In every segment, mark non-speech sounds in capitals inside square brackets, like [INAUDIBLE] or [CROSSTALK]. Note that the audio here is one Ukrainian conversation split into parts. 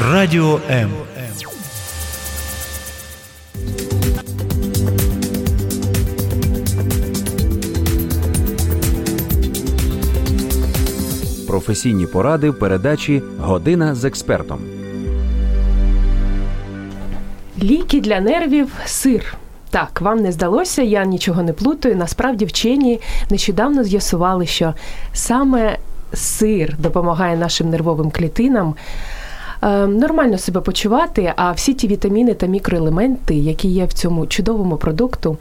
Радіо М. Професійні поради в передачі Година з експертом. Ліки для нервів сир. Так, вам не здалося, я нічого не плутаю. Насправді вчені нещодавно з'ясували, що саме сир допомагає нашим нервовим клітинам нормально себе почувати, а всі ті вітаміни та мікроелементи, які є в цьому чудовому продукту.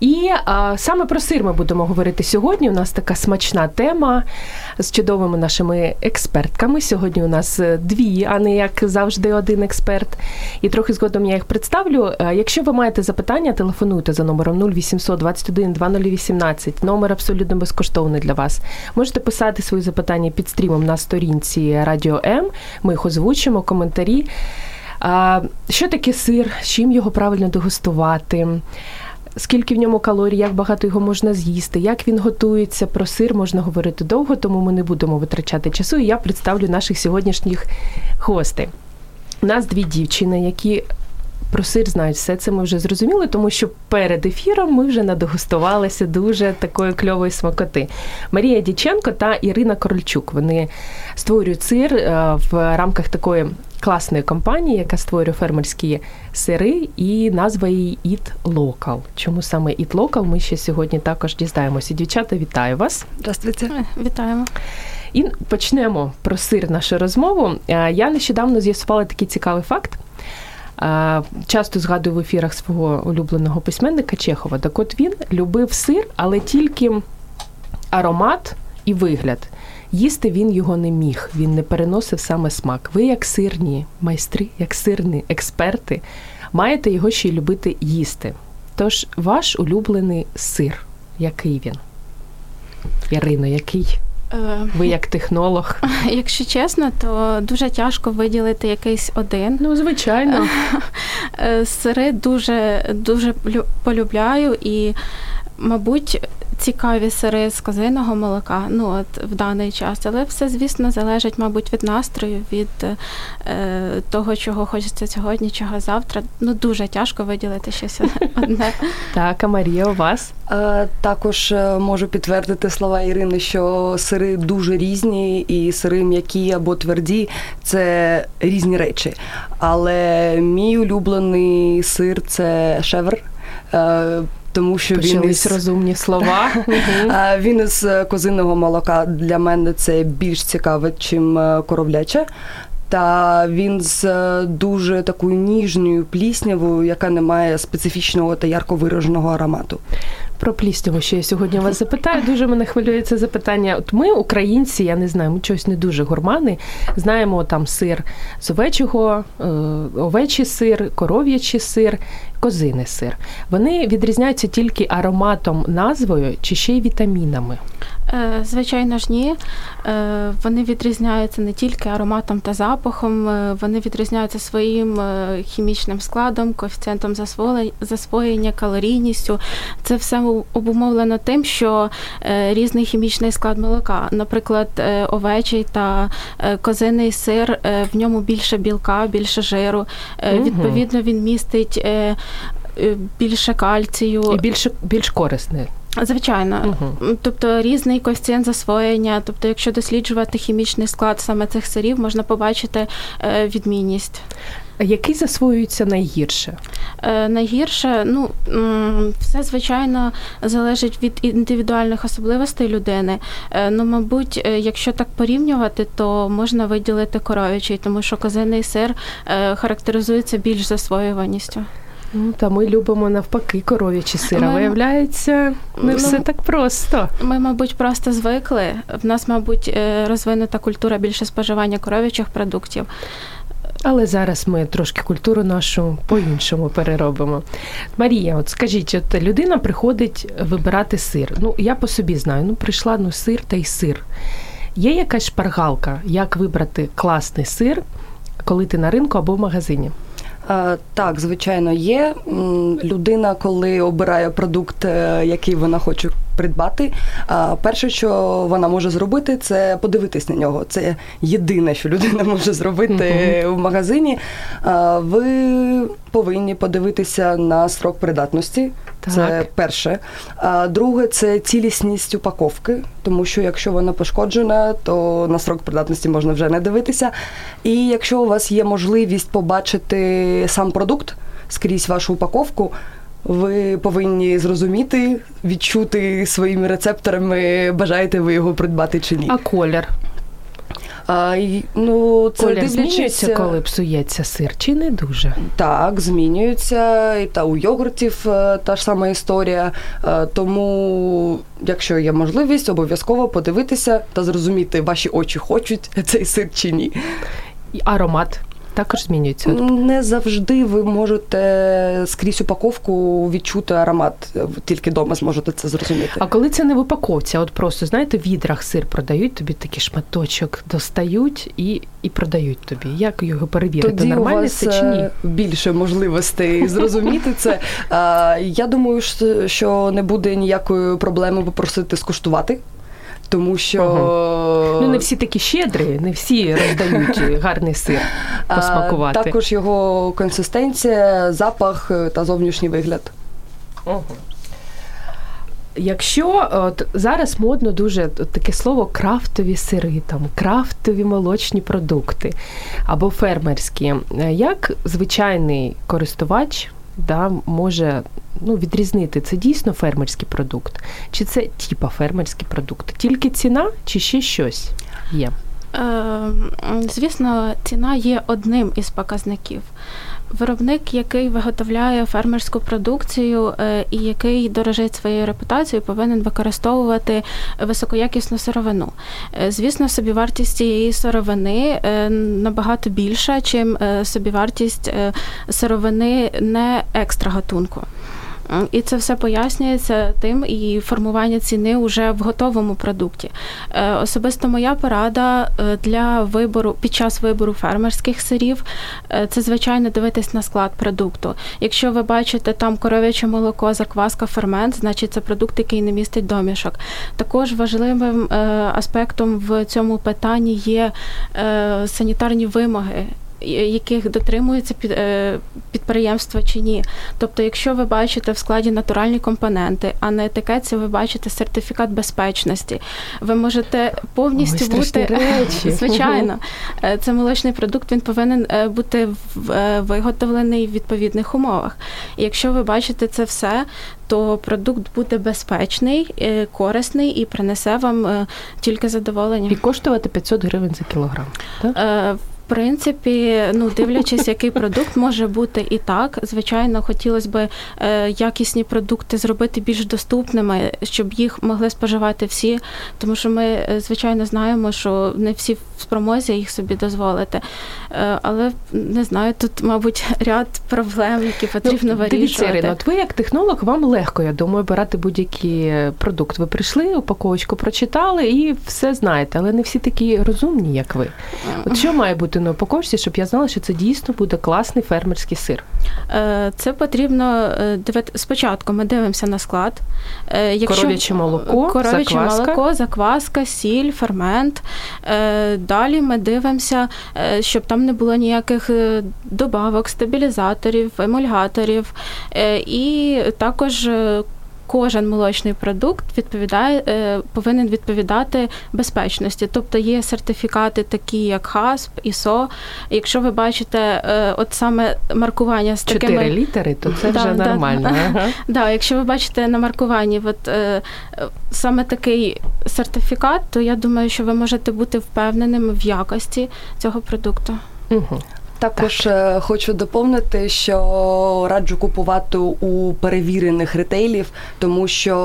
І а, саме про сир ми будемо говорити сьогодні. У нас така смачна тема з чудовими нашими експертками. Сьогодні у нас е, дві, а не як завжди, один експерт. І трохи згодом я їх представлю. Е, якщо ви маєте запитання, телефонуйте за номером 0800 21 2018. Номер абсолютно безкоштовний для вас. Можете писати свої запитання під стрімом на сторінці Радіо М. Ми їх озвучимо пишемо коментарі. Що таке сир, з чим його правильно дегустувати? Скільки в ньому калорій, як багато його можна з'їсти, як він готується, про сир можна говорити довго, тому ми не будемо витрачати часу. І я представлю наших сьогоднішніх гостей. У нас дві дівчини, які про сир знають все це. Ми вже зрозуміли, тому що перед ефіром ми вже надегустувалися дуже такої кльової смакоти. Марія Діченко та Ірина Корольчук. Вони створюють сир е, в рамках такої класної компанії, яка створює фермерські сири, і назва її Eat Local. Чому саме Eat Local, Ми ще сьогодні також дізнаємося. Дівчата, вітаю вас. Здравствуйте. Е, вітаємо. І почнемо про сир нашу розмову. Е, я нещодавно з'ясувала такий цікавий факт. Часто згадую в ефірах свого улюбленого письменника Чехова. Так от він любив сир, але тільки аромат і вигляд. Їсти він його не міг, він не переносив саме смак. Ви, як сирні майстри, як сирні експерти, маєте його ще й любити їсти. Тож ваш улюблений сир, який він? Ярино, який? Е, Ви як технолог? [LAUGHS] Якщо чесно, то дуже тяжко виділити якийсь один. Ну, звичайно. [LAUGHS] Е, сири дуже дуже полюбляю і, мабуть, цікаві сири з козиного молока, ну от в даний час, але все, звісно, залежить, мабуть, від настрою, від е, того, чого хочеться сьогодні, чого завтра. Ну дуже тяжко виділити щось [LAUGHS] одне. Так, а Марія, у вас е, також е, можу підтвердити слова Ірини, що сири дуже різні, і сири м'які або тверді це різні речі. Але мій улюблений сир це шевр. Е, тому що Почались він із... розумні слова. [LAUGHS] Він із козиного молока для мене це більш цікаве, чим е, коровляче. Та він з е, дуже такою ніжною пліснявою, яка не має специфічного та ярко вираженого аромату. Про плісняву ще я сьогодні вас запитаю. Дуже мене хвилює це запитання. От ми, українці, я не знаю, ми чогось не дуже гурмани. Знаємо там сир з овечого, е, овечий сир, коров'ячий сир, козиний сир. Вони відрізняються тільки ароматом, назвою чи ще й вітамінами. Е, звичайно ж, ні. Е, вони відрізняються не тільки ароматом та запахом, вони відрізняються своїм хімічним складом, коефіцієнтом засвоєння, калорійністю. Це все обумовлено тим, що різний хімічний склад молока, наприклад, овечий та козиний сир, в ньому більше білка, більше жиру. Відповідно, він містить більше кальцію і більше більш корисний. Звичайно, угу. тобто різний коефіцієнт засвоєння. Тобто, якщо досліджувати хімічний склад саме цих сирів, можна побачити е, відмінність. Який засвоюється найгірше? Е, найгірше, ну все звичайно залежить від індивідуальних особливостей людини. Е, ну, мабуть, е, якщо так порівнювати, то можна виділити коров'ячий, тому що козиний сир е, характеризується більш засвоюваністю. Ну, Та ми любимо навпаки коров'ячі сира. Ми... Виявляється, не ну, все так просто. Ми, мабуть, просто звикли. В нас, мабуть, е, розвинута культура більше споживання коров'ячих продуктів. Але зараз ми трошки культуру нашу по-іншому переробимо. Марія, от скажіть, от людина приходить вибирати сир. Ну, я по собі знаю, ну прийшла ну сир та й сир. Є якась шпаргалка, як вибрати класний сир, коли ти на ринку або в магазині? Так, звичайно, є. Людина, коли обирає продукт, е, який вона хоче придбати. А перше, що вона може зробити, це подивитись на нього. Це єдине, що людина може зробити в магазині. А, Ви повинні подивитися на срок придатності. Так. Це перше. А друге це цілісність упаковки, тому що якщо вона пошкоджена, то на срок придатності можна вже не дивитися. І якщо у вас є можливість побачити сам продукт скрізь вашу упаковку. Ви повинні зрозуміти, відчути своїми рецепторами, бажаєте ви його придбати чи ні. А колір? А, ну, це Колір змінюється, коли псується сир, чи не дуже? Так, змінюється. І та у йогуртів е, та ж сама історія. Е, Тому, якщо є можливість, обов'язково подивитися та зрозуміти, ваші очі хочуть цей сир чи ні. І аромат також змінюється. Не завжди ви можете скрізь упаковку відчути аромат, е, тільки вдома зможете це зрозуміти. А коли це не в упаковці, а от просто знаєте, в відрах сир продають, тобі такий шматочок достають і, і продають тобі. Як його перевірити? Тоді у Нормально вас це чи ні? е, більше можливостей [LAUGHS] зрозуміти це. Я думаю, що не буде ніякої проблеми попросити скуштувати. Тому що Ну не всі такі щедрі, не всі роздають [LAUGHS] гарний сир а, також його консистенція, запах е, та зовнішній вигляд. Ого. Якщо от зараз модно дуже от таке слово крафтові сири, там крафтові молочні продукти або фермерські, е, як звичайний користувач да, може ну, відрізнити, це дійсно фермерський продукт, чи це типа фермерський продукт? Тільки ціна, чи ще щось є? Е, Звісно, ціна є одним із показників. Виробник, який виготовляє фермерську продукцію е, і який дорожить своєю репутацією, повинен використовувати високоякісну сировину. Е, Звісно, собівартість цієї сировини е, набагато більша, чим собівартість сировини не екстра гатунку. І це все пояснюється тим і формування ціни вже в готовому продукті. Е, Особисто моя порада е, для вибору під час вибору фермерських сирів е, це звичайно дивитись на склад продукту. Якщо ви бачите там коров'яче молоко, закваска, фермент, значить це продукт, який не містить домішок. Також важливим аспектом в цьому питанні є санітарні вимоги. Яких дотримується під, е, підприємство чи ні. Тобто, якщо ви бачите в складі натуральні компоненти, а на етикетці ви бачите сертифікат безпечності, ви можете повністю Ой, бути [LAUGHS] речі. звичайно. Е, Це молочний продукт, він повинен е, бути виготовлений в відповідних умовах. І якщо ви бачите це все, то продукт буде безпечний, корисний і принесе вам тільки задоволення. І коштувати 500 гривень за кілограм. Так? Принципі, ну дивлячись, який продукт може бути і так. Звичайно, хотілося б е, якісні продукти зробити більш доступними, щоб їх могли споживати всі. Тому що ми, е, звичайно, знаємо, що не всі в спромозі їх собі дозволити. Е, Але не знаю, тут, мабуть, ряд проблем, які потрібно Ну, Дивіться, вирішувати. Ірина, от ви як технолог, вам легко, я думаю, обирати будь-який продукт. Ви прийшли, упаковочку прочитали і все знаєте, але не всі такі розумні, як ви. От що має бути на упаковці, щоб я знала, що це дійсно буде класний фермерський сир? Е, Це потрібно е. Спочатку ми дивимося на склад. Е, Якщо Коров'яче молоко, коров'яче закваска. молоко, закваска, сіль, фермент. Далі ми дивимося, щоб там не було ніяких добавок, стабілізаторів, емульгаторів. І також. Кожен молочний продукт відповідає, е, повинен відповідати безпечності. Тобто є сертифікати, такі як ХАСП, ІСО. Якщо ви бачите, е, от саме маркування з Чотири такими літери, то це Да, вже да. нормально. Ага. [LAUGHS] Да, якщо ви бачите на маркуванні от, е, саме такий сертифікат, то я думаю, що ви можете бути впевненими в якості цього продукту. Угу. Також е, хочу доповнити, що раджу купувати у перевірених ретейлів, тому що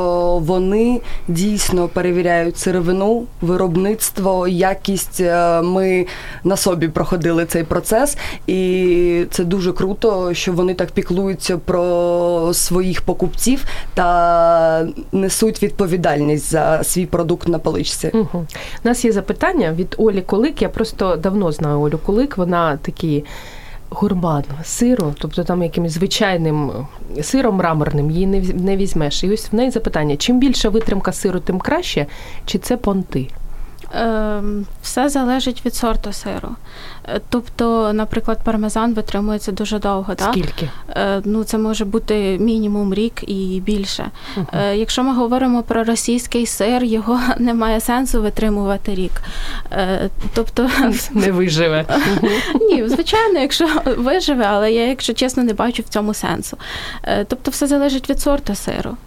вони дійсно перевіряють сировину, виробництво, якість. Е, Ми на собі проходили цей процес, і це дуже круто, що вони так піклуються про своїх покупців та несуть відповідальність за свій продукт на поличці. Угу. У нас є запитання від Олі Кулик. Я просто давно знаю Олю Кулик. Вона гурман сиру, тобто там якимось звичайним сиром мраморним її не, не візьмеш. І ось в неї запитання: чим більша витримка сиру, тим краще, чи це понти? Ем, Все залежить від сорту сиру. Е, Тобто, наприклад, пармезан витримується дуже довго. Скільки? Е, Ну, це може бути мінімум рік і більше. Е, Якщо ми говоримо про російський сир, його [LAUGHS] немає сенсу витримувати рік. Тобто, [LAUGHS] Не виживе. [LAUGHS] ні, звичайно, якщо виживе, але я, якщо чесно, не бачу в цьому сенсу. Тобто, все залежить від сорту сиру.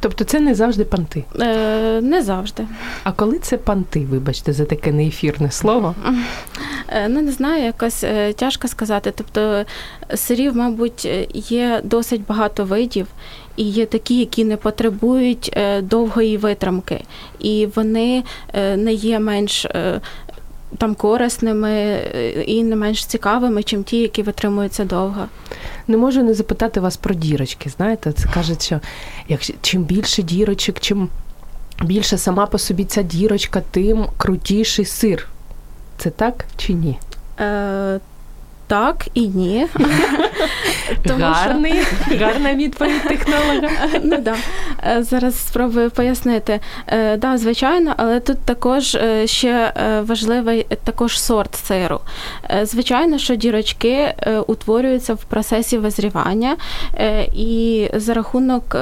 Тобто це не завжди панти. Е, Не завжди. А коли це панти, вибачте, за таке неефірне слово? Е, Ну, не знаю, якось е, тяжко сказати. Тобто сирів, мабуть, е, є досить багато видів, і є такі, які не потребують е, довгої витримки, і вони е, не є менш. Там корисними е, і не менш цікавими, чим ті, які витримуються довго. Не можу не запитати вас про дірочки. Знаєте, це кажуть, що якщо чим більше дірочок, чим більше сама по собі ця дірочка, тим крутіший сир. Це так чи ні? Е, так і ні. [LAUGHS] Тому що- гарна відповідь технолога. Ну да. Е, Зараз спробую пояснити. Е, Да, звичайно, але тут також е, ще важливий також сорт сиру. Звичайно, що дірочки утворюються в процесі визрівання, і за рахунок.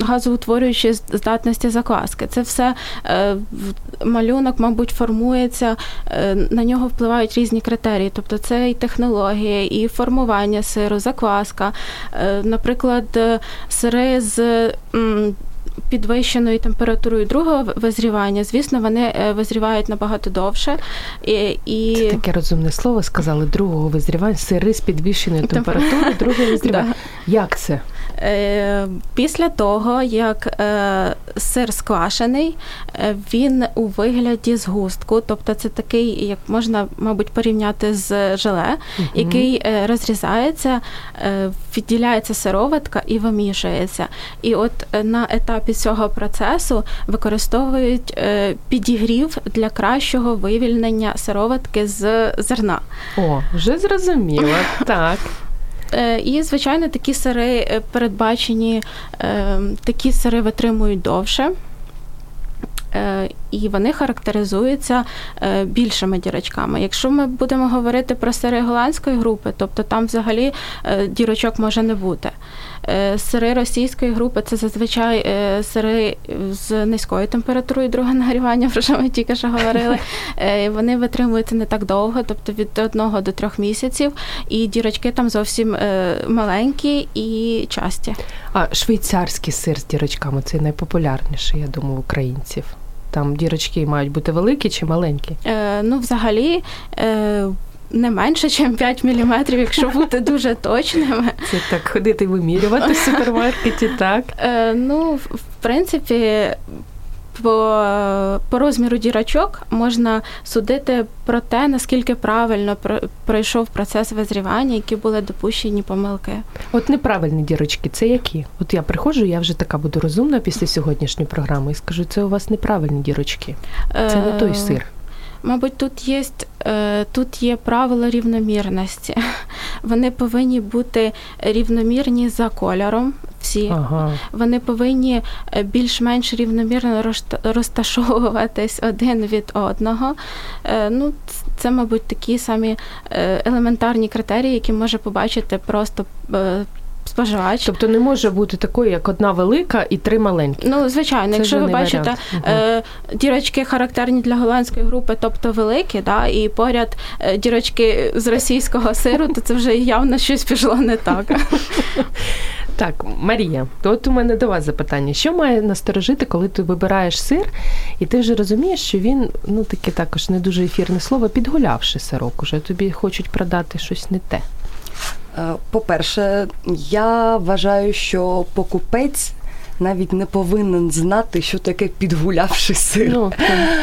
Газоутворюючої здатності закваски. Це все е, малюнок, мабуть, формується, е, на нього впливають різні критерії. Тобто це і технологія, і формування сиру, закваска. Е, Наприклад, сири з підвищеною температурою другого визрівання, звісно, вони визрівають набагато довше. І, і... Це таке розумне слово сказали другого визрівання, сири з підвищеною Темпер- температурою, друге [LAUGHS] визрівання. Як це? Е, Після того, як е, сир сквашений, е, він у вигляді згустку, тобто це такий, як можна, мабуть, порівняти з желе, який е, розрізається, відділяється сироватка і вимішується. І от на етапі цього процесу використовують підігрів для кращого вивільнення сироватки з зерна. О, вже зрозуміло. [LAUGHS] Так. Е, І, звичайно, такі сири е, передбачені, е, такі сири витримують довше. І вони характеризуються більшими дірочками. Якщо ми будемо говорити про сири голландської групи, тобто там взагалі дірочок може не бути. Е, Сири російської групи це зазвичай е, сири з низькою температурою другого нагрівання, [LAUGHS] про що ми тільки що говорили. [LAUGHS] Е, Вони витримуються не так довго, тобто від одного до трьох місяців, і дірочки там зовсім маленькі і часті. А швейцарський сир з дірочками це найпопулярніший, я думаю, українців. Там дірочки мають бути великі чи маленькі. Е, Ну, взагалі. е, Не менше, ніж 5 мм, якщо бути дуже точними. Це так ходити вимірювати в супермаркеті, так? Е, Ну, в принципі, по, по розміру дірочок можна судити про те, наскільки правильно про- пройшов процес визрівання, які були допущені помилки. От неправильні дірочки, це які? От я приходжу, я вже така буду розумна після сьогоднішньої програми і скажу, це у вас неправильні дірочки. Це не той Е, сир. Мабуть, тут є, е, тут є правила рівномірності. [LAUGHS] Вони повинні бути рівномірні за кольором. Всі Ага. вони повинні е, більш-менш рівномірно розта- розташовуватись один від одного. Е, Ну, це, мабуть, такі самі елементарні критерії, які може побачити просто споживач. Тобто не може бути такої, як одна велика і три маленькі. Ну, звичайно, Це якщо ви бачите е, дірочки характерні для голландської групи, тобто великі, да, і поряд е, дірочки з російського сиру, то це вже явно щось пішло не так. [LAUGHS] Так, Марія, то от у мене до вас запитання: що має насторожити, коли ти вибираєш сир, і ти вже розумієш, що він, ну таке також не дуже ефірне слово, підгулявши сирок, уже тобі хочуть продати щось не те. Е, По-перше, я вважаю, що покупець навіть не повинен знати, що таке підгулявший сир. Ну,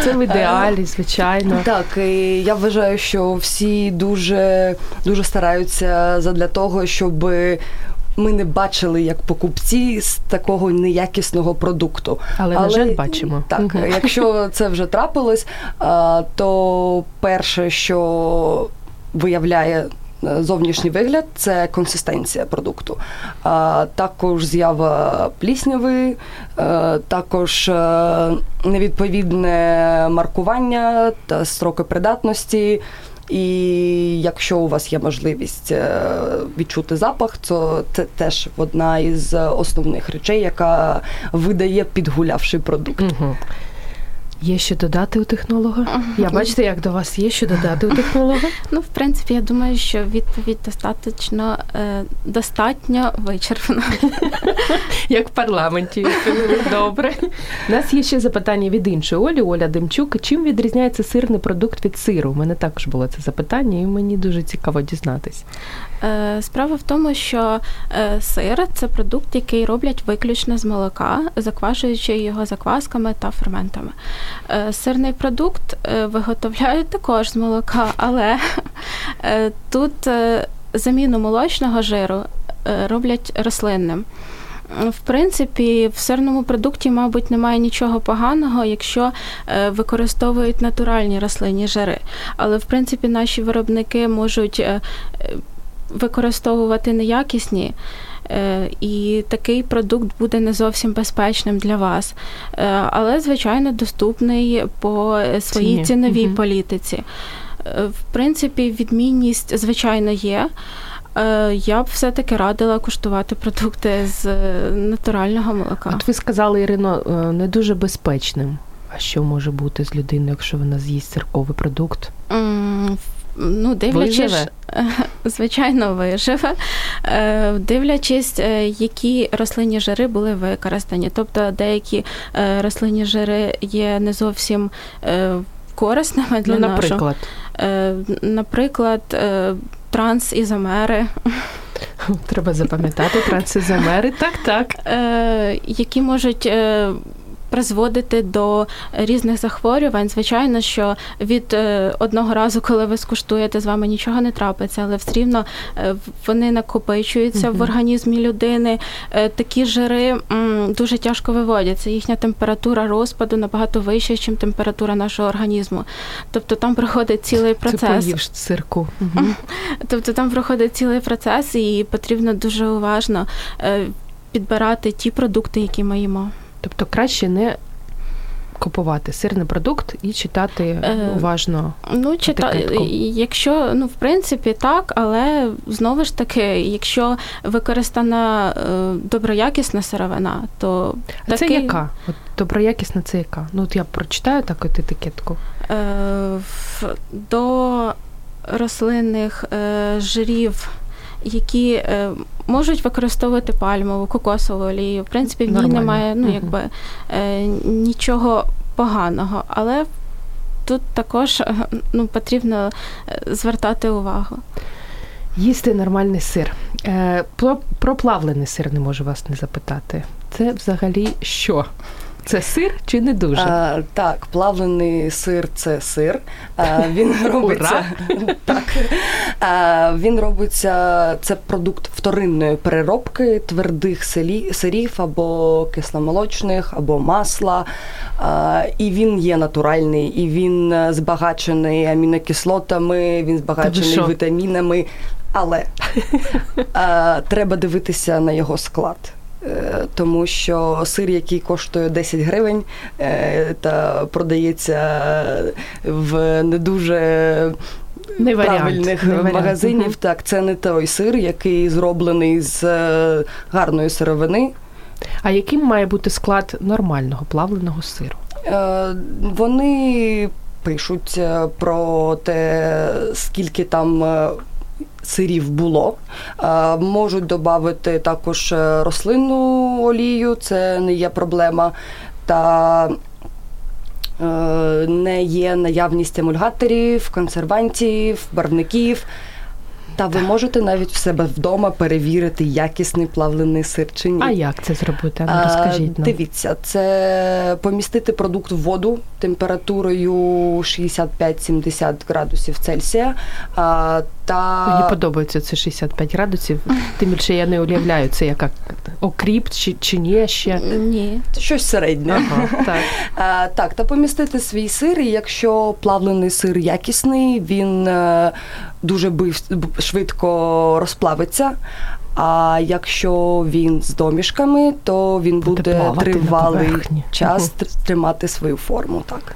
це, в ідеалі, звичайно. Так, і я вважаю, що всі дуже, дуже стараються задля того, щоб ми не бачили як покупці з такого неякісного продукту. Але, на жаль, бачимо. Так, Мгм. якщо це вже трапилось, то перше, що виявляє е, зовнішній вигляд це консистенція продукту. А також з'ява плісняви, е, також е, невідповідне маркування та строки придатності. І якщо у вас є можливість е, відчути запах, то це теж одна із основних речей, яка видає підгулявший продукт. Угу. Є що додати у технолога? [LAUGHS] Я бачите, як до вас є що додати у технолога? [LAUGHS] Ну, в принципі, я думаю, що відповідь достатньо е, достатньо вичерпна. [LAUGHS] Як в парламенті. Добре. У нас є ще запитання від іншої Олі, Оля Демчук. Чим відрізняється сирний продукт від сиру? У мене також було це запитання, і мені дуже цікаво дізнатись. Е, Справа в тому, що е, сир це продукт, який роблять виключно з молока, заквашуючи його заквасками та ферментами. Е, Сирний продукт виготовляють також з молока, але тут заміну молочного жиру роблять рослинним. В принципі, в сирному продукті, мабуть, немає нічого поганого, якщо використовують натуральні рослинні жири. Але в принципі наші виробники можуть використовувати неякісні. е, І такий продукт буде не зовсім безпечним для вас, Е, але звичайно доступний по своїй Ціні. ціновій Мгм. політиці. Е, В принципі, відмінність звичайно є. Я б все-таки радила куштувати продукти з натурального молока. От ви сказали, Ірино, не дуже безпечним. А що може бути з людиною, якщо вона з'їсть цирковий продукт? Ну, дивлячись, Виживе? [LAUGHS] звичайно, виживе. Е, Дивлячись, е, які рослинні жири були використані. Тобто деякі е, рослинні жири є не зовсім корисними для Ну, наприклад, Е, Наприклад, трансізомери, треба запам'ятати трансизомери. Так, так. які можуть. Призводити до різних захворювань, звичайно, що від е, одного разу, коли ви скуштуєте, з вами нічого не трапиться, але все рівно е, вони накопичуються Мгм. в організмі людини. Е, Такі жири дуже тяжко виводяться. Їхня температура розпаду набагато вища, ніж температура нашого організму. Тобто там проходить цілий Це процес. сирку. Мгм. [LAUGHS] Тобто там проходить цілий процес, і потрібно дуже уважно підбирати ті продукти, які ми їмо. Тобто краще не купувати сирний продукт і читати Е, уважно. Ну, чита... Якщо, ну, в принципі, так, але знову ж таки, якщо використана е, доброякісна сировина, то А це яка? От доброякісна це яка? Ну от я прочитаю так от етикетку. Е, в- до рослинних е, жирів, які е, можуть використовувати пальмову, кокосову олію. В принципі, в ній Нормально. немає ну, якби, е, нічого поганого, але тут також е, ну, потрібно звертати увагу. Їсти нормальний сир. Про, про плавлений сир не можу вас не запитати. Це взагалі що? Це сир чи не дуже? А, так, плавлений сир це сир. А, він робиться [LAUGHS] так. А, він робиться це продукт вторинної переробки твердих селі, сирів або кисломолочних, або масла. А, і він є натуральний, і він збагачений амінокислотами, він збагачений вітамінами. Але [LAUGHS] а, треба дивитися на його склад. Е, Тому що сир, який коштує 10 гривень, е, та продається в не дуже Не варіант, правильних не варіант. магазинів, Мгм. так це не той сир, який зроблений з е, гарної сировини. А яким має бути склад нормального плавленого сиру? Вони пишуть про те, скільки там. Сирів було, Е, можуть додати також е, рослинну олію, це не є проблема. Та е, не є наявність емульгаторів, консервантів, барвників. Та ви можете навіть у себе вдома перевірити якісний плавлений сир чи ні. А як це зробити? Розкажіть нам. Дивіться, це помістити продукт в воду температурою 65-70 градусів Цельсія. А, Та Мені подобається це 65 градусів. Тим більше я не уявляю, це яка окріп чи, чи ні ще. Ні. щось середнє. Ага, так. [LAUGHS] Е, так, та помістити свій сир, і якщо плавлений сир якісний, він е, дуже бив- швидко розплавиться. А якщо він з домішками, то він Буде буде, плавати тривалий час тримати свою форму. Так.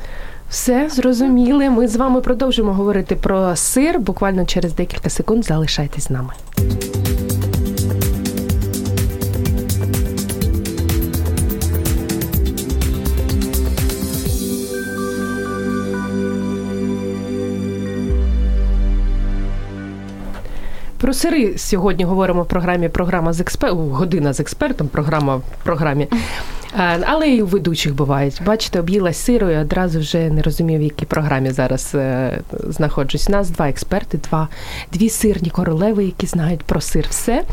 Все зрозуміли. Ми з вами продовжимо говорити про сир. Буквально через декілька секунд залишайтесь з нами. Про сири сьогодні говоримо в програмі Програма з експертом, година з експертом, програма в програмі. Е, Але і у ведучих бувають. Бачите, об'їлась сирою, одразу вже не розумію, в якій програмі зараз е, знаходжусь. У нас два експерти, два, дві сирні королеви, які знають про сир все.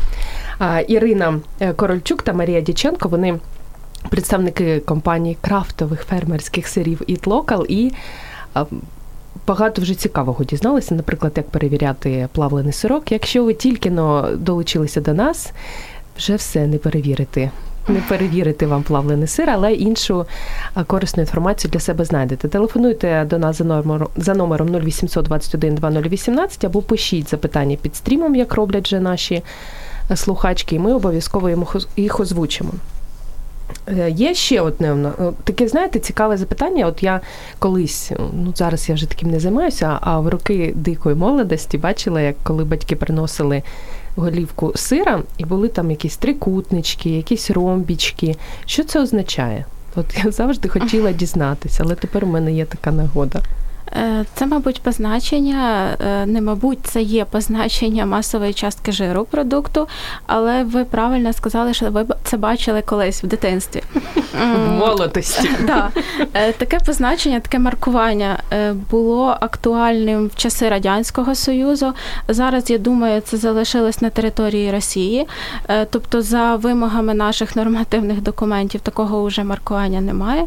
Ірина е, Корольчук та Марія Діченко, вони представники компанії крафтових фермерських сирів Local і Багато вже цікавого дізналися, наприклад, як перевіряти плавлений сирок. Якщо ви тільки но долучилися до нас, вже все не перевірити. Не перевірити вам плавлений сир, але іншу корисну інформацію для себе знайдете. Телефонуйте до нас за номером, за номером 0800 21 2018 або пишіть запитання під стрімом, як роблять вже наші е, слухачки, і ми обов'язково їх озвучимо. Е, Є ще одне е, таке, знаєте, цікаве запитання. От я колись, е, ну зараз я вже таким не займаюся, а в роки дикої молодості бачила, як коли батьки приносили голівку сира, і були там якісь трикутнички, якісь ромбічки. Що це означає? От я завжди хотіла дізнатися, але тепер у мене є така нагода. Е, Це, мабуть, позначення, е, не мабуть, це є позначення масової частки жиру продукту, але ви правильно сказали, що ви це бачили колись в дитинстві. В молодості. [LAUGHS] Да. Е, Таке позначення, таке маркування було актуальним в часи Радянського Союзу. Зараз, я думаю, це залишилось на території Росії. Тобто, за вимогами наших нормативних документів такого вже маркування немає.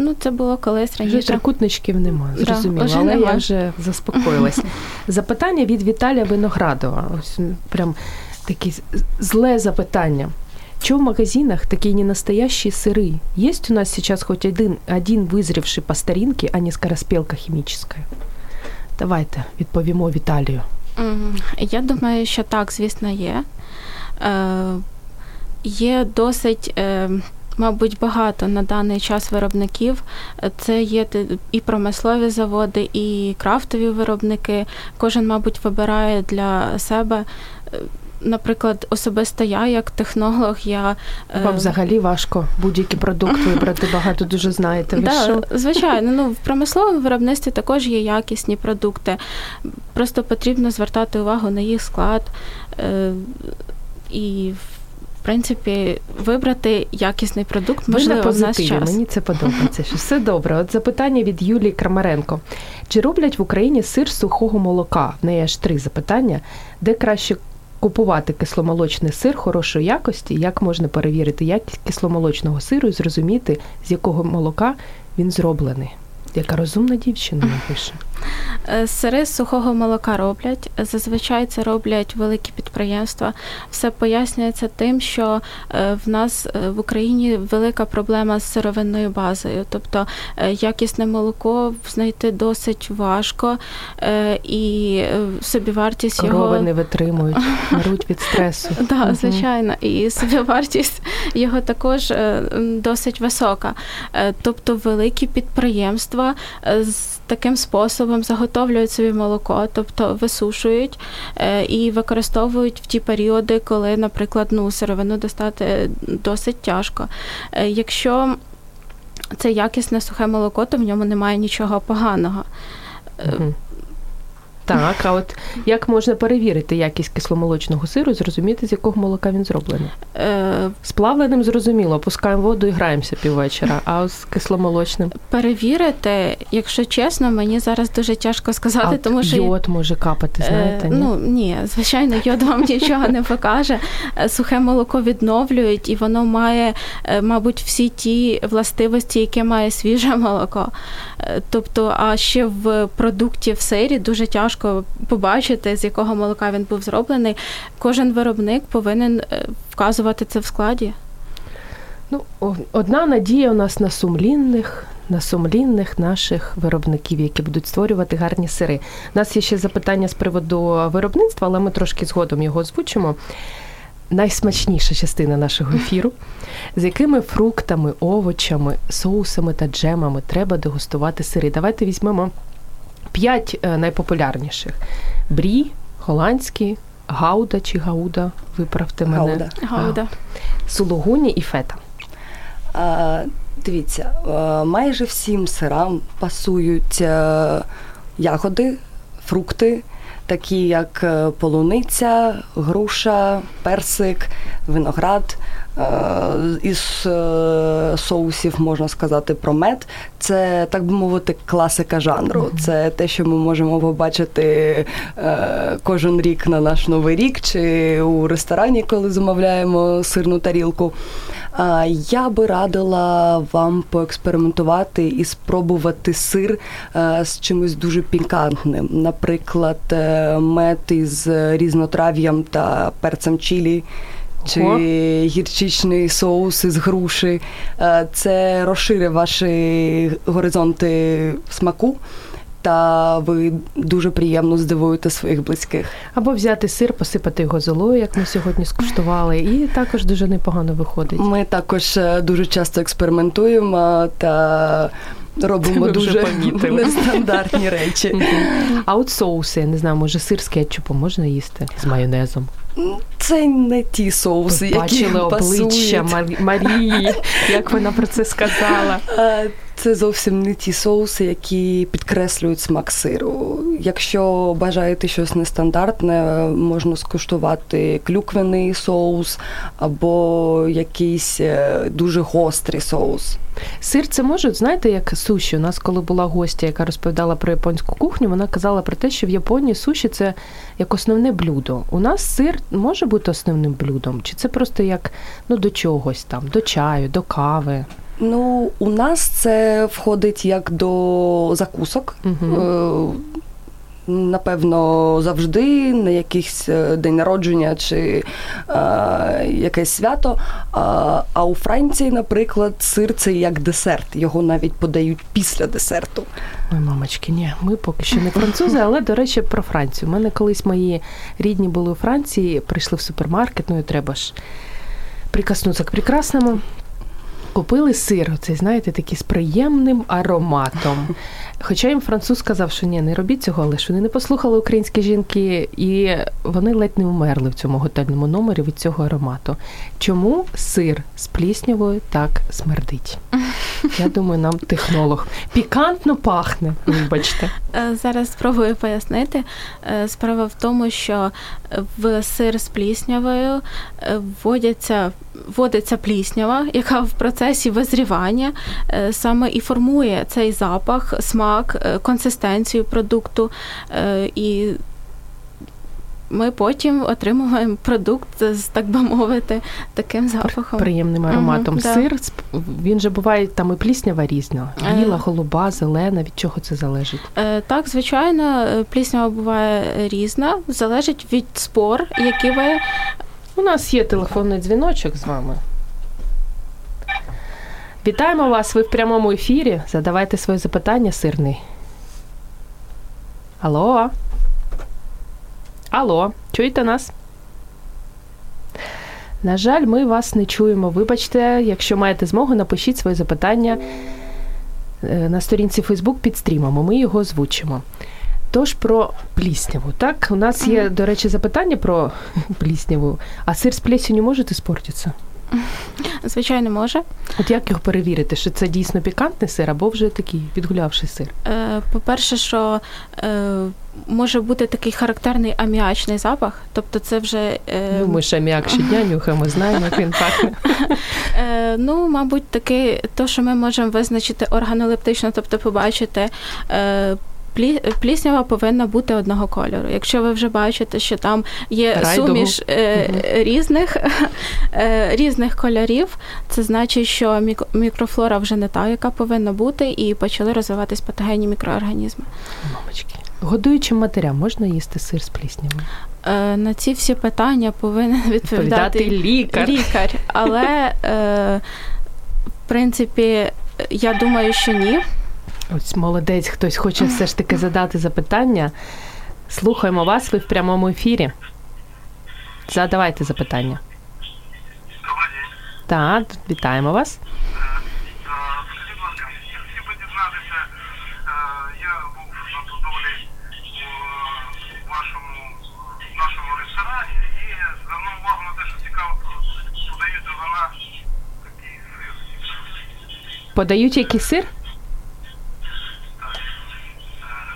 Е, Ну, це було колись Вже раніше. трикутничків немає, Да, зрозуміло, вже але я нема. вже заспокоїлась. [LAUGHS] Запитання від Віталія Виноградова. Ось м, прям таке з- зле запитання. Чего в магазинах такие ненастоящие сыры? Есть у нас сейчас хоть один, один вызревший по старинке, а не скороспелка хімічна? Давайте відповімо Віталію. М, Я думаю, що так, звісно, є. Е, Є досить. е, Мабуть, багато на даний час виробників. Це є і промислові заводи, і крафтові виробники. Кожен, мабуть, вибирає для себе. Е, Наприклад, особисто я, як технолог, я е, Вам взагалі важко будь-який продукт вибрати, [LAUGHS] багато дуже знаєте. Ви Да, що? звичайно, ну в промисловому виробництві також є якісні продукти. Просто потрібно звертати увагу на їх склад е, і, в принципі, вибрати якісний продукт, Ви на можливо, час. мені це подобається. Що все добре. От запитання від Юлії Крамаренко. Чи роблять в Україні сир з сухого молока? В неї аж три запитання. Де краще купувати кисломолочний сир хорошої якості? Як можна перевірити якість кисломолочного сиру і зрозуміти, з якого молока він зроблений? Яка розумна дівчина напише. Е, Сири з сухого молока роблять. Зазвичай це роблять великі підприємства. Все пояснюється тим, що е, в нас е, в Україні велика проблема з сировинною базою. Тобто якісне молоко знайти досить важко, і собівартість Корови його не витримують, [LAUGHS] мруть від стресу. Мгм. звичайно, і собівартість його також досить висока. Тобто великі підприємства з таким способом заготовлюють собі молоко, тобто висушують е, і використовують в ті періоди, коли, наприклад, ну, сировину достати досить тяжко. Е, Якщо це якісне сухе молоко, то в ньому немає нічого поганого. Е, Мгм. Так, а от як можна перевірити якість кисломолочного сиру, зрозуміти, з якого молока він зроблений? е, З зрозуміло, пускаємо воду і граємося піввечора, а з кисломолочним. Перевірити, якщо чесно, мені зараз дуже тяжко сказати, а тому що йод може капати, знаєте? Е, ні? Ну ні, звичайно, йод вам нічого не покаже. Е, Сухе молоко відновлюють, і воно має, мабуть, всі ті властивості, які має свіже молоко. Тобто, а ще в продукті в сирі дуже тяжко важко побачити, з якого молока він був зроблений. Кожен виробник повинен е, вказувати це в складі. Ну, одна надія у нас на сумлінних, на сумлінних наших виробників, які будуть створювати гарні сири. У нас є ще запитання з приводу виробництва, але ми трошки згодом його озвучимо. Найсмачніша частина нашого ефіру, з якими фруктами, овочами, соусами та джемами треба дегустувати сири. Давайте візьмемо п'ять е, найпопулярніших: брі, голландський, гауда чи гауда, виправте мене. Гауда. Гауда. Сулугуні і фета. А, дивіться, е, майже всім сирам пасують е, ягоди, фрукти, такі як полуниця, груша, персик, виноград. Е, Із е, соусів можна сказати про мед. Це, так би мовити, класика жанру. Це те, що ми можемо побачити е, кожен рік на наш новий рік чи у ресторані, коли замовляємо сирну тарілку. Я би радила вам поекспериментувати і спробувати сир з чимось дуже пікантним. Наприклад, мед із різнотрав'ям та перцем чилі. Чи Ого. гірчичний соус із груші. Е, Це розширить ваші горизонти смаку, та ви дуже приємно здивуєте своїх близьких. Або взяти сир, посипати його золою, як ми сьогодні скуштували, і також дуже непогано виходить. Ми також е, дуже часто експериментуємо та робимо Це дуже помітили. нестандартні [LAUGHS] речі. А от соуси, я не знаю, може сир з кетчупом можна їсти з майонезом. Це не ті соуси, які Бачили обличчя пасують. Мар- Марії, [LAUGHS] як вона про це сказала. Це зовсім не ті соуси, які підкреслюють смак сиру. Якщо бажаєте щось нестандартне, можна скуштувати клюквений соус або якийсь е, дуже гострий соус. Сир це може, знаєте, як суші. У нас, коли була гостя, яка розповідала про японську кухню, вона казала про те, що в Японії суші це як основне блюдо. У нас сир може бути основним блюдом, чи це просто як ну до чогось там, до чаю, до кави. Ну, у нас це входить як до закусок. Е, Напевно, завжди на якийсь е, день народження чи е, якесь свято. А, а у Франції, наприклад, сир це як десерт. Його навіть подають після десерту. Ой, мамочки, ні, ми поки що не французи, але до речі, про Францію. У мене колись мої рідні були у Франції, прийшли в супермаркет, ну і треба ж прикоснутися к прекрасному. Купили сир, оцей, знаєте, такий з приємним ароматом. [LAUGHS] Хоча їм француз сказав, що ні, не робіть цього, але ж вони не послухали українські жінки, і вони ледь не умерли в цьому готельному номері від цього аромату. Чому сир з пліснявою так смердить? [LAUGHS] Я думаю, нам технолог. Пікантно пахне, вибачте. [LAUGHS] Е, Зараз спробую пояснити. Е, Справа в тому, що в сир з пліснявою е, вводяться, вводиться пліснява, яка в процесі визрівання е, саме і формує цей запах, смак, е, консистенцію продукту. Е, І ми потім отримуємо продукт з, так би мовити, таким запахом. Приємним ароматом. Да. Сир, сп- він же буває там і пліснява різна. Біла, голуба, зелена. Від чого це залежить? Так, звичайно, пліснява буває різна, залежить від спор, які ви У нас є телефонний дзвіночок з вами. Вітаємо вас, ви в прямому ефірі. Задавайте своє запитання, сирний. Алло. Алло, чуєте нас? На жаль, ми вас не чуємо. Вибачте, якщо маєте змогу, напишіть своє запитання е, на сторінці Facebook під стрімом, ми його озвучимо. Тож про плісняву. Так, у нас є, до речі, запитання про плісняву. А сир з плесенью може іспортитися? звичайно може. От як його перевірити, що це дійсно пікантний сир або вже такий підгулявший сир? Е, По-перше, що е, може бути такий характерний аміачний запах, тобто це вже е, Ну, ми ж аміак щодня [LAUGHS] нюхаємо, знаємо, як він пахне. Ну, мабуть, таки, то, що ми можемо визначити органолептично, тобто побачити. Пліснява повинна бути одного кольору. Якщо ви вже бачите, що там є Райдугу. суміш е, Мгм. різних, [LAUGHS] е, різних кольорів, це значить, що мік- мікрофлора вже не та, яка повинна бути, і почали розвиватись патогенні мікроорганізми. Мамочки. Годуючим матерям можна їсти сир з пліснявою? Е, На ці всі питання повинен [LAUGHS] відповідати Відповідати лікар. лікар. Але, е, в принципі, я думаю, що ні. Ось молодець, хтось хоче все ж таки задати запитання. Слухаємо вас, ви в прямому ефірі. Задавайте запитання. Так, вітаємо вас. Скажіть, будь ласка, хотів би дізнатися, е, я був на Подолі у вашому нашому ресторані і звернув увагу на те, що цікаво подають до вина такий сир. Подають який сир? Е,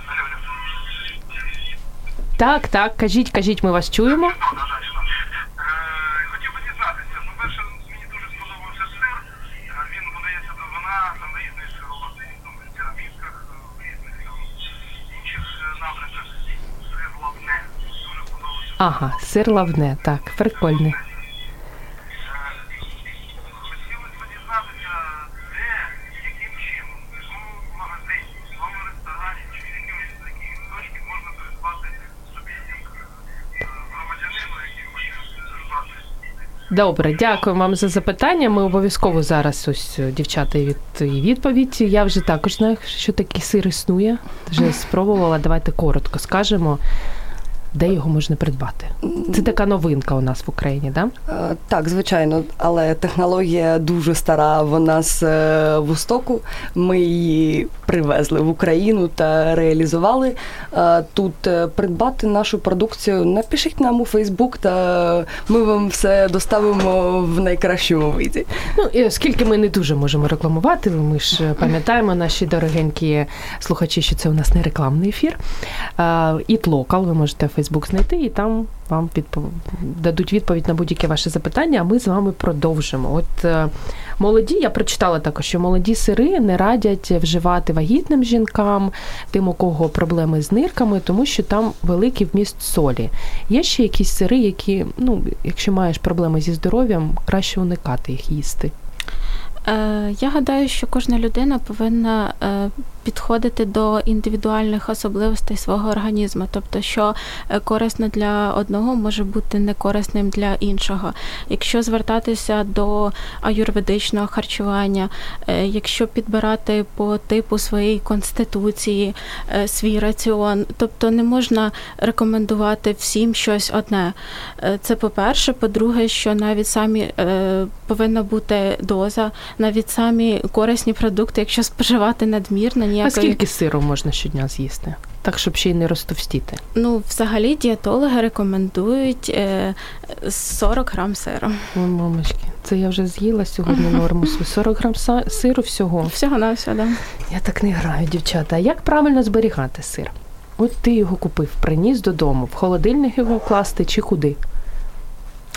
алло, алло. Так, так, кажіть, кажіть, ми вас чуємо. Е, Хотів би дізнатися. Ну, перше, мені дуже сподобався сир. Е, Він подається до вина, там різних сироватих, там, в е, в різних інших напрямках. Сир лавне. Дуже сподобався. Ага, сир лавне, так, прикольний. Е, Хотілося б дізнатися, де, яким чином, в якому магазині, в якому ресторані, чи в якомусь такій точці можна придбати собі як е, громадянину, який хоче придбати. Добре, дякую вам за запитання. Ми обов'язково зараз ось е, дівчата від і відповідь. Я вже також знаю, що такий сир існує. Вже спробувала. Давайте коротко скажемо, де його можна придбати. Це така новинка у нас в Україні, да? Е, Так, звичайно, але технологія дуже стара. Вона з е, Востоку. Ми її привезли в Україну та реалізували. Е, Тут придбати нашу продукцію. Напишіть нам у Фейсбук, та ми вам все доставимо в найкращому виді. Ну і оскільки ми не дуже можемо рекламувати, ми ж пам'ятаємо наші дорогенькі слухачі, що це у нас не рекламний ефір. It Local, ви можете в Фейсбук знайти, і там вам відпов... дадуть відповідь на будь-яке ваше запитання. А ми з вами продовжимо. От е, молоді, я прочитала також, що молоді сири не радять вживати вагітним жінкам, тим, у кого проблеми з нирками, тому що там великий вміст солі. Є ще якісь сири, які, ну, якщо маєш проблеми зі здоров'ям, краще уникати їх їсти. Е, Я гадаю, що кожна людина повинна е, підходити до індивідуальних особливостей свого організму, тобто, що е, корисно для одного може бути не корисним для іншого. Якщо звертатися до аюрведичного харчування, е, якщо підбирати по типу своєї конституції е, свій раціон, тобто не можна рекомендувати всім щось одне. Це по-перше. По-друге, що навіть самі повинна бути доза, навіть самі корисні продукти, якщо споживати надмірно, А скільки сиру можна щодня з'їсти? Так, щоб ще й не розтовстіти. ну взагалі дієтологи рекомендують е, 40 грам сиру. Ой, мамочки, це я вже з'їла сьогодні [LAUGHS] норму. 40 грам сиру всього. Всього на все, да. Я так не граю, дівчата. А як правильно зберігати сир? От ти його купив, приніс додому, в холодильник його класти чи куди?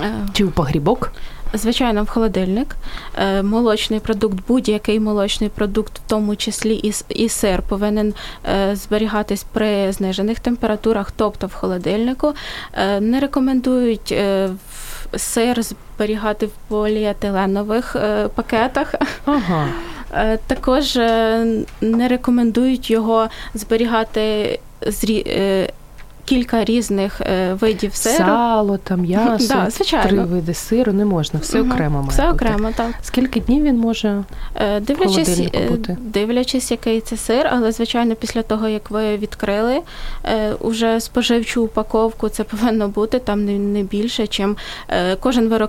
Е, Чи в погрібок? Звичайно, в холодильник. Е, Молочний продукт, будь-який молочний продукт, в тому числі і, сир, повинен е, зберігатись при знижених температурах, тобто в холодильнику. Е, Не рекомендують сир зберігати в поліетиленових пакетах. Ага. Також не рекомендують його зберігати кілька різних е, видів сиру. Сало, там м'ясо, Да, звичайно. три види сиру не можна, все окремо має Все бути. окремо, так. Скільки днів він може? Е, Дивлячись, холодильнику е, бути? дивлячись, який це сир, але звичайно, після того як ви відкрили уже споживчу упаковку, це повинно бути там не, більше, чим кожен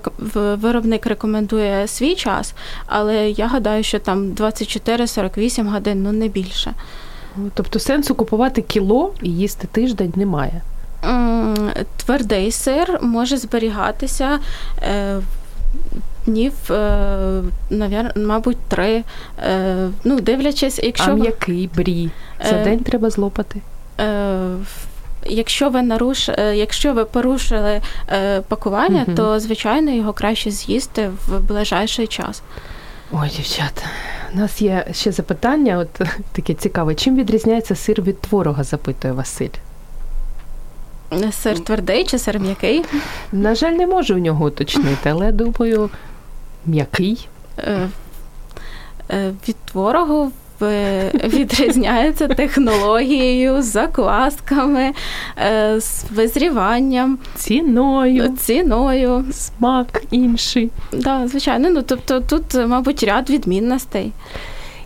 виробник рекомендує свій час, але я гадаю, що там 24-48 годин, ну не більше. Тобто сенсу купувати кіло і їсти тиждень немає. Твердий сир може зберігатися. е, Днів, е, мабуть, три. Е, Ну, дивлячись, якщо а м'який брі. За день треба злопати. Якщо ви наруш... якщо ви порушили пакування, Мгм. то звичайно його краще з'їсти в ближайший час. Ой, дівчата, у нас є ще запитання, от [LAUGHS] таке цікаве. Чим відрізняється сир від творога, запитує Василь. Сир твердий чи сир м'який? На жаль, не можу в нього уточнити, але думаю, м'який. Е, е, Від творогу відрізняється технологією, заквасками, е, з визріванням, Ціною, ціною. смак інший. Да, звичайно. Ну тобто тут, мабуть, ряд відмінностей.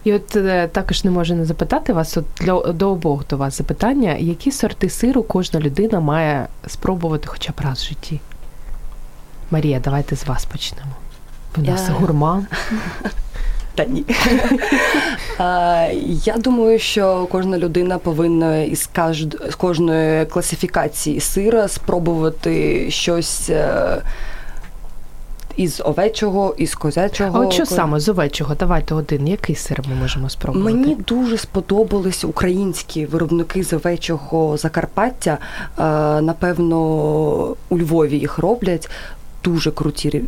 І от е, також не можу не запитати вас, от для до обох до вас запитання, які сорти сиру кожна людина має спробувати хоча б раз в житті? Марія, давайте з вас почнемо. Ви у нас Я- гурман. [LAUGHS] Та ні. [LAUGHS] Я думаю, що кожна людина повинна із з кожної класифікації сира спробувати щось е, із овечого, із А козячого. от що саме з овечого? Давайте один. Який сир ми можемо спробувати? Мені дуже сподобались українські виробники з овечого Закарпаття. Е, Напевно, у Львові їх роблять. Дуже круті.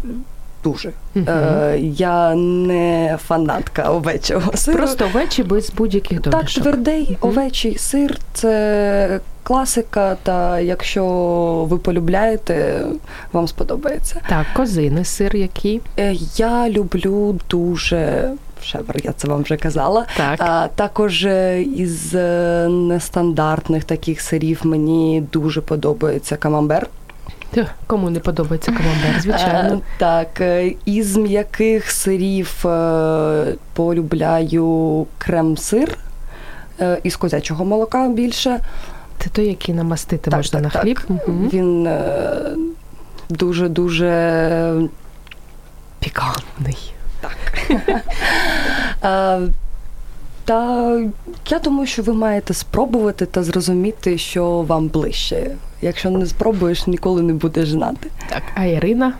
Дуже. Мгм. Е, Я не фанатка овечого сиру. Просто овечі без будь-яких Так, домішок. твердий Мгм. овечий сир це класика, та якщо ви полюбляєте, вам сподобається. Так, козини сир який. Е, Я люблю дуже шевер, я це вам вже казала. Так. А також е, із е, нестандартних таких сирів мені дуже подобається камамбер. Кому не подобається камамбер, звичайно. Е, Так, е, із м'яких сирів е, полюбляю крем-сир. Із козячого молока більше. Це той, який намастити Так, можна так, на так. хліб. Він дуже-дуже Пікантний. [LAUGHS] Е, Та я думаю, що ви маєте спробувати та зрозуміти, що вам ближче. Якщо не спробуєш, ніколи не будеш знати. Так, а Ірина,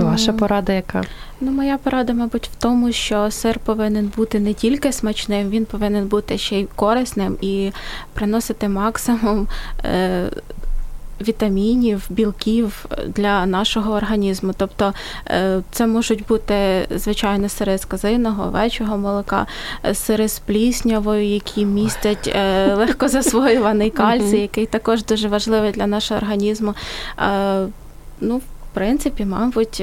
ваша Мгм. порада яка? Ну, моя порада, мабуть, в тому, що сир повинен бути не тільки смачним, він повинен бути ще й корисним і приносити максимум е, вітамінів, білків для нашого організму. Тобто е, це можуть бути, звичайно, сири з козиного, овечого молока, е, сири з пліснявою, які містять е, легкозасвоюваний кальцій, який також дуже важливий для нашого організму. Ну, в принципі, мабуть.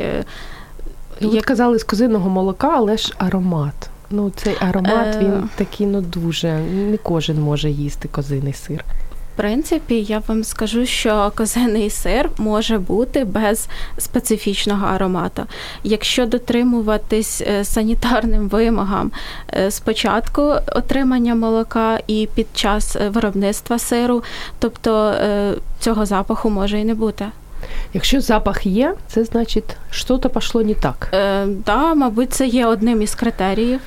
Ну, казали з козиного молока, але ж аромат. Ну, цей аромат, він такий, ну дуже. Не кожен може їсти козиний сир. В принципі, я вам скажу, що козиний сир може бути без специфічного аромату. Якщо дотримуватись е, санітарним вимогам е, спочатку отримання молока і під час е, виробництва сиру, тобто цього запаху може і не бути. Якщо запах є, це значить, що то пішло не так. Е, да, мабуть, це є одним із критеріїв.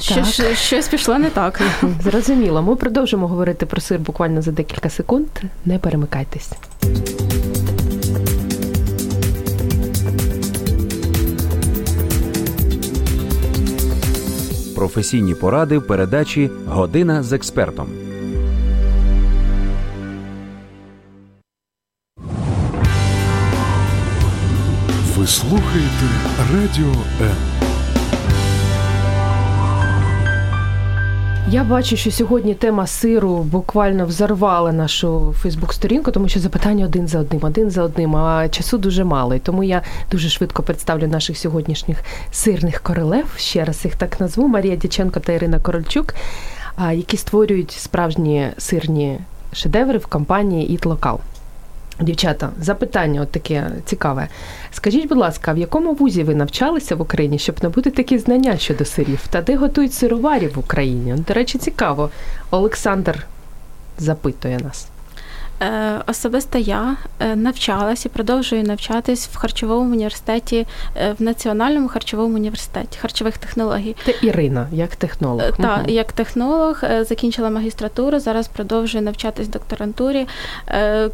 Що, що, щось пішло не так. [LAUGHS] Зрозуміло. Ми продовжимо говорити про сир буквально за декілька секунд. Не перемикайтесь. Професійні поради в передачі Година з експертом. Ви слухаєте Радіо М. Я бачу, що сьогодні тема сиру буквально взорвала нашу Фейсбук-сторінку, тому що запитання один за одним, один за одним, а часу дуже мало. І тому я дуже швидко представлю наших сьогоднішніх сирних королев. Ще раз їх так назву: Марія Дяченко та Ірина Корольчук, які створюють справжні сирні шедеври в компанії Eat Local. Дівчата, запитання от таке цікаве. Скажіть, будь ласка, в якому вузі ви навчалися в Україні, щоб набути такі знання щодо сирів? Та де готують сироварів в Україні? До речі, цікаво. Олександр запитує нас. Е, Особисто я е, навчалась і продовжую навчатись в харчовому університеті, е, в Національному харчовому університеті харчових технологій. Це Ірина, як технолог. Е, Та як технолог закінчила магістратуру, зараз продовжую навчатись в докторантурі.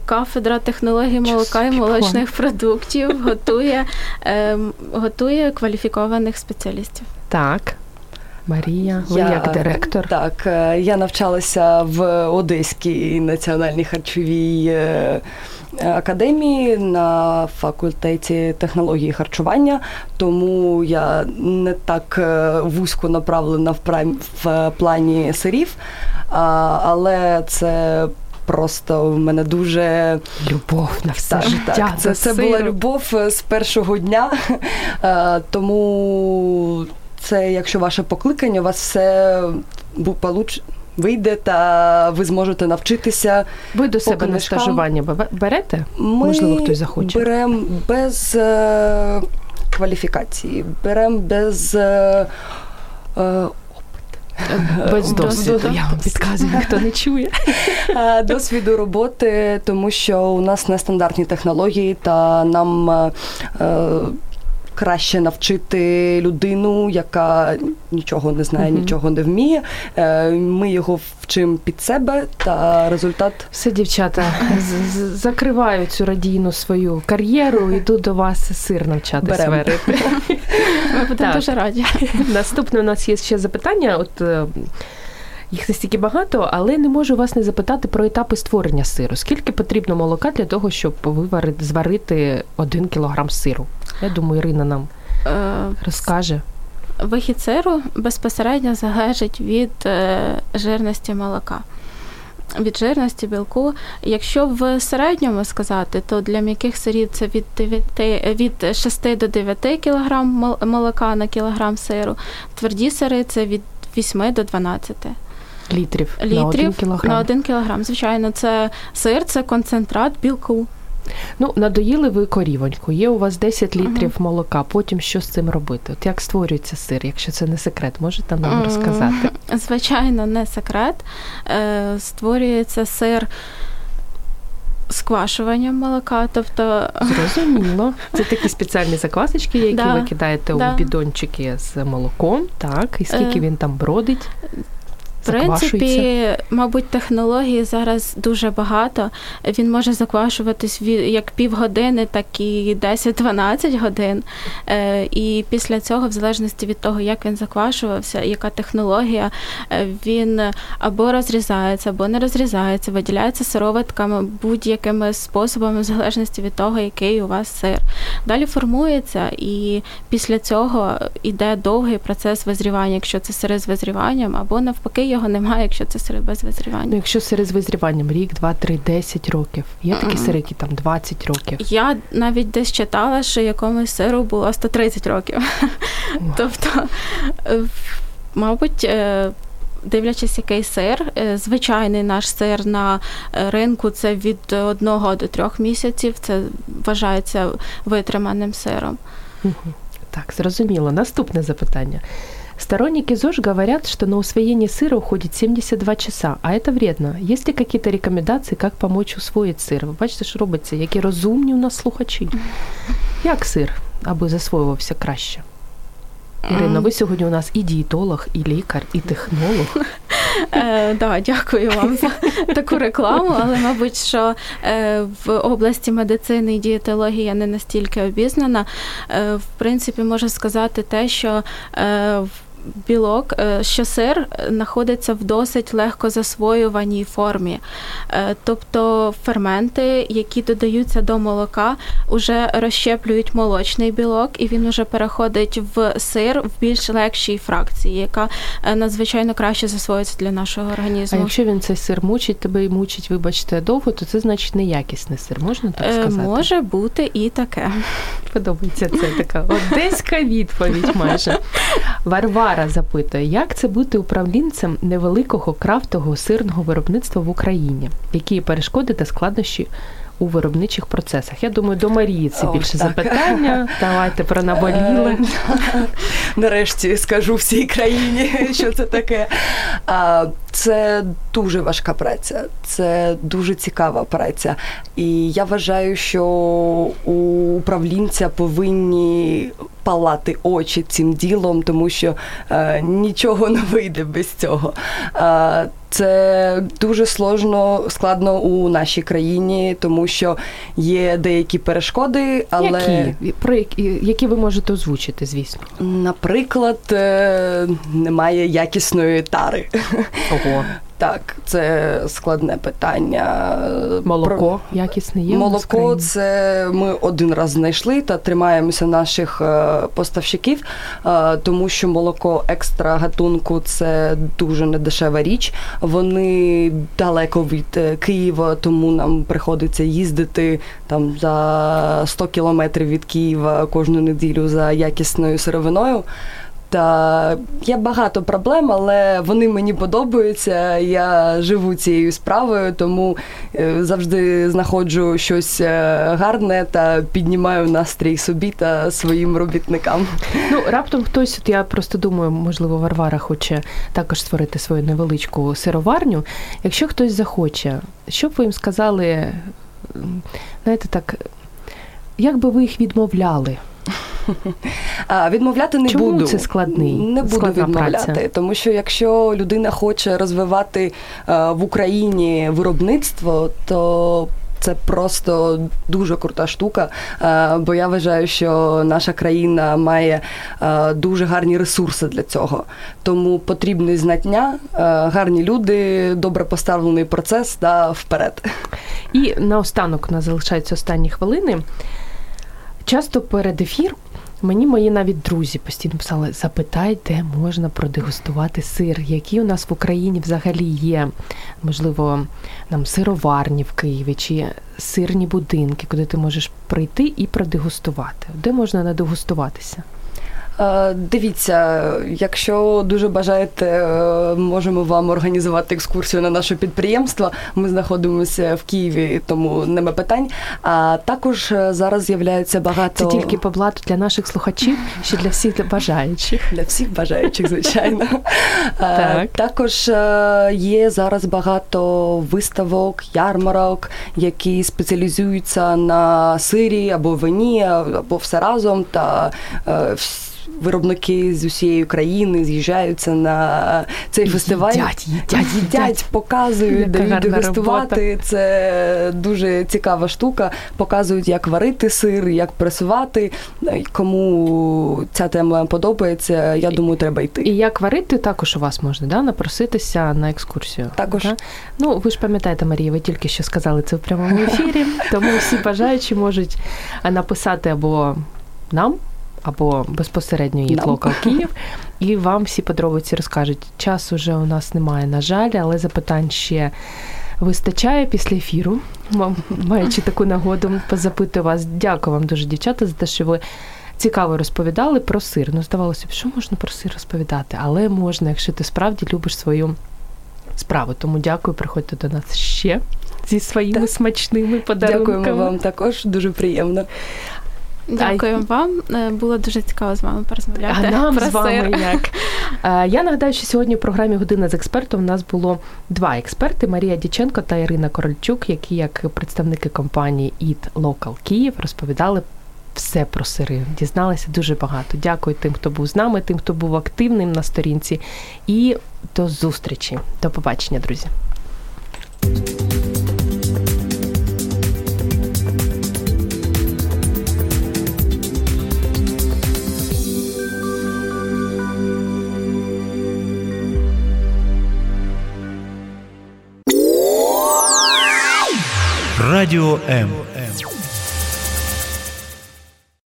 Кафедра технології молока і молочних продуктів готує, е, готує кваліфікованих спеціалістів. Так. Марія, ви як директор. Так, е, я навчалася в Одеській національній харчовій е, академії на факультеті технології харчування, тому я не так е, вузько направлена в прам- в плані сирів, але це. Просто в мене дуже Любов на все так, життя. так, це, це була любов з першого дня. Тому це, якщо ваше покликання, у вас все получ... вийде, та ви зможете навчитися. Ви до себе на стажування берете? Ми Можливо, хтось захоче. Беремо без е, кваліфікації, беремо без. Е, е, Без Досвіду. досвіду. Я вам підказую, хто не чує. [LAUGHS] досвіду роботи, тому що у нас нестандартні технології, та нам е, е, краще навчити людину, яка нічого не знає, Мгм. нічого не вміє. Е, Ми його вчимо під себе, та результат Все, дівчата, з- з- закриваю цю радійну свою кар'єру, йду до вас сир навчатись Берем. варити. Ми будемо дуже раді. Наступне у нас є ще запитання. От е, їх настільки багато, але не можу вас не запитати про етапи створення сиру. Скільки потрібно молока для того, щоб виварити, зварити один кілограм сиру? Я думаю, Ірина нам Е, розкаже. Вихід сиру безпосередньо залежить від е, жирності молока. Від жирності білку. Якщо в середньому сказати, то для м'яких сирів це від 9, від 6 до 9 кг молока на кілограм сиру. Тверді сири це від 8 до 12 Літрів, на літрів один кілограм. на 1 кілограм. Звичайно, це сир, це концентрат білку. Ну, надоїли ви корівоньку, є у вас 10 літрів молока, потім що з цим робити? От як створюється сир, якщо це не секрет, можете нам М, розказати? Звичайно, не секрет. Е, Створюється сир сквашуванням молока, тобто Зрозуміло. Це [LAUGHS] такі спеціальні заквасочки, які Да, ви кидаєте да. у бідончики з молоком, так, і скільки Е, він там бродить. В принципі, мабуть, технологій зараз дуже багато. Він може заквашуватись як півгодини, так і 10-12 годин. Е, і після цього, в залежності від того, як він заквашувався, яка технологія, е, він або розрізається, або не розрізається, виділяється сироватками будь-якими способами, в залежності від того, який у вас сир. Далі формується, і після цього йде довгий процес визрівання, якщо це сири з визріванням, або навпаки його немає, якщо це сири без Ну, визрівання. якщо сири з визріванням рік, два, три, 10 років. Є такі сири, які там 20 років. Я навіть десь читала, що якомусь сиру було 130 років. [LAUGHS] тобто, е, мабуть. е, Дивлячись, який сир, Е, звичайний наш сир на ринку це від одного до трьох місяців. Це вважається витриманим сиром. Так, зрозуміло. Наступне запитання. Сторонники ЗОЖ говорят, что на усвоение сыра уходит 72 часа, а это вредно. Есть ли какие-то рекомендации, как помочь усвоить сир? Ви бачите, що робиться, які розумні у нас слухачі. Як сир, аби засвоювався краще? Ірино, ви сьогодні у нас і дієтолог, і лікар, і технолог. Е, да, дякую вам за таку рекламу, але мабуть, що е, в області медицини і дієтології я не настільки обізнана. Е, в принципі, можу сказати те, що е, в- Білок, е, що сир е, знаходиться в досить легко засвоюваній формі. Е, Тобто ферменти, які додаються до молока, вже розщеплюють молочний білок, і він вже переходить в сир в більш легшій фракції, яка надзвичайно краще засвоюється для нашого А організму. якщо він цей сир мучить тебе і мучить, вибачте, довго, то це значить неякісний сир, можна так сказати? Може бути і таке. Подобається це така одеська відповідь майже. Варвара [LAUGHS] запитує, як це бути управлінцем невеликого крафтового сирного виробництва в Україні? Які перешкоди та складнощі у виробничих процесах? Я думаю, до Марії це О, більше так. запитання. Давайте про. Е, [LAUGHS] Нарешті скажу всій країні, [LAUGHS] що це таке. Це дуже важка праця, це дуже цікава праця. І я вважаю, що у управлінця повинні палати очі цим ділом, тому що е, нічого не вийде без цього. Е, це дуже сложно, складно у нашій країні, тому що є деякі перешкоди, але Які? Про які, які ви можете озвучити, звісно. Наприклад, е, немає якісної тари. Ого. Так, це складне питання. Молоко якісне є. Молоко це ми один раз знайшли та тримаємося наших е, поставщиків, е, тому що молоко екстра гатунку це дуже недешева річ. Вони далеко від е, Києва, тому нам приходиться їздити там за 100 кілометрів від Києва кожну неділю за якісною сировиною. Та є багато проблем, але вони мені подобаються. Я живу цією справою, тому е, завжди знаходжу щось е, гарне та піднімаю настрій собі та своїм робітникам. Ну, раптом хтось, от я просто думаю, можливо, Варвара хоче також створити свою невеличку сироварню. Якщо хтось захоче, що б ви їм сказали, знаєте, так, як би ви їх відмовляли? А відмовляти не Чому буду. це складний- Не буду складна відмовляти, праця? тому що якщо людина хоче розвивати в Україні виробництво, то це просто дуже крута штука. Бо я вважаю, що наша країна має дуже гарні ресурси для цього. Тому потрібні знання, гарні люди, добре поставлений процес та вперед. І наостанок у нас залишаються останні хвилини. Часто перед ефір мені мої навіть друзі постійно писали: запитай, де можна продегустувати сир, які у нас в Україні взагалі є, можливо, нам сироварні в Києві чи сирні будинки, куди ти можеш прийти і продегустувати. Де можна надегустуватися? Е, Дивіться, якщо дуже бажаєте, е, можемо вам організувати екскурсію на наше підприємство. Ми знаходимося в Києві, тому нема питань. А також е, зараз з'являється багато Це тільки по блату для наших слухачів, чи для всіх бажаючих. для всіх бажаючих, звичайно. [LAUGHS] Так. Також є зараз багато виставок, ярмарок, які спеціалізуються на сирі або вині, або все разом. Та е, вс- виробники з усієї країни з'їжджаються на цей фестиваль. Їдять, їдять, їдять, показують, дають дегустувати. Це дуже цікава штука. Показують, як варити сир, як пресувати. Кому ця тема подобається, я думаю, треба йти. І як варити, також у вас можна да, напроситися на екскурсію. Також. Да? Ну, ви ж пам'ятаєте, Марія, ви тільки що сказали це в прямому ефірі, тому всі бажаючі можуть написати або нам, або безпосередньо її. Локал Київ, і вам всі подробиці розкажуть. Часу вже у нас немає, на жаль, але запитань ще. Вистачає після ефіру, маючи таку нагоду, позапитую вас. Дякую вам дуже, дівчата, за те, що ви цікаво розповідали про сир. Ну, здавалося б, що можна про сир розповідати, але можна, якщо ти справді любиш свою справу. Тому дякую, приходьте до нас ще зі своїми Так. смачними подарунками. Дякуємо вам також, дуже приємно. Дякую вам. Е, Було дуже цікаво з вами порозмовляти. А нам про з вами сир. як? Е, Я нагадаю, що сьогодні в програмі Година з експертом у нас було два експерти: Марія Діченко та Ірина Корольчук, які, як представники компанії Eat Local Київ, розповідали все про сири. Дізналися дуже багато. Дякую тим, хто був з нами, тим, хто був активним на сторінці. І до зустрічі. До побачення, друзі. Радіо М.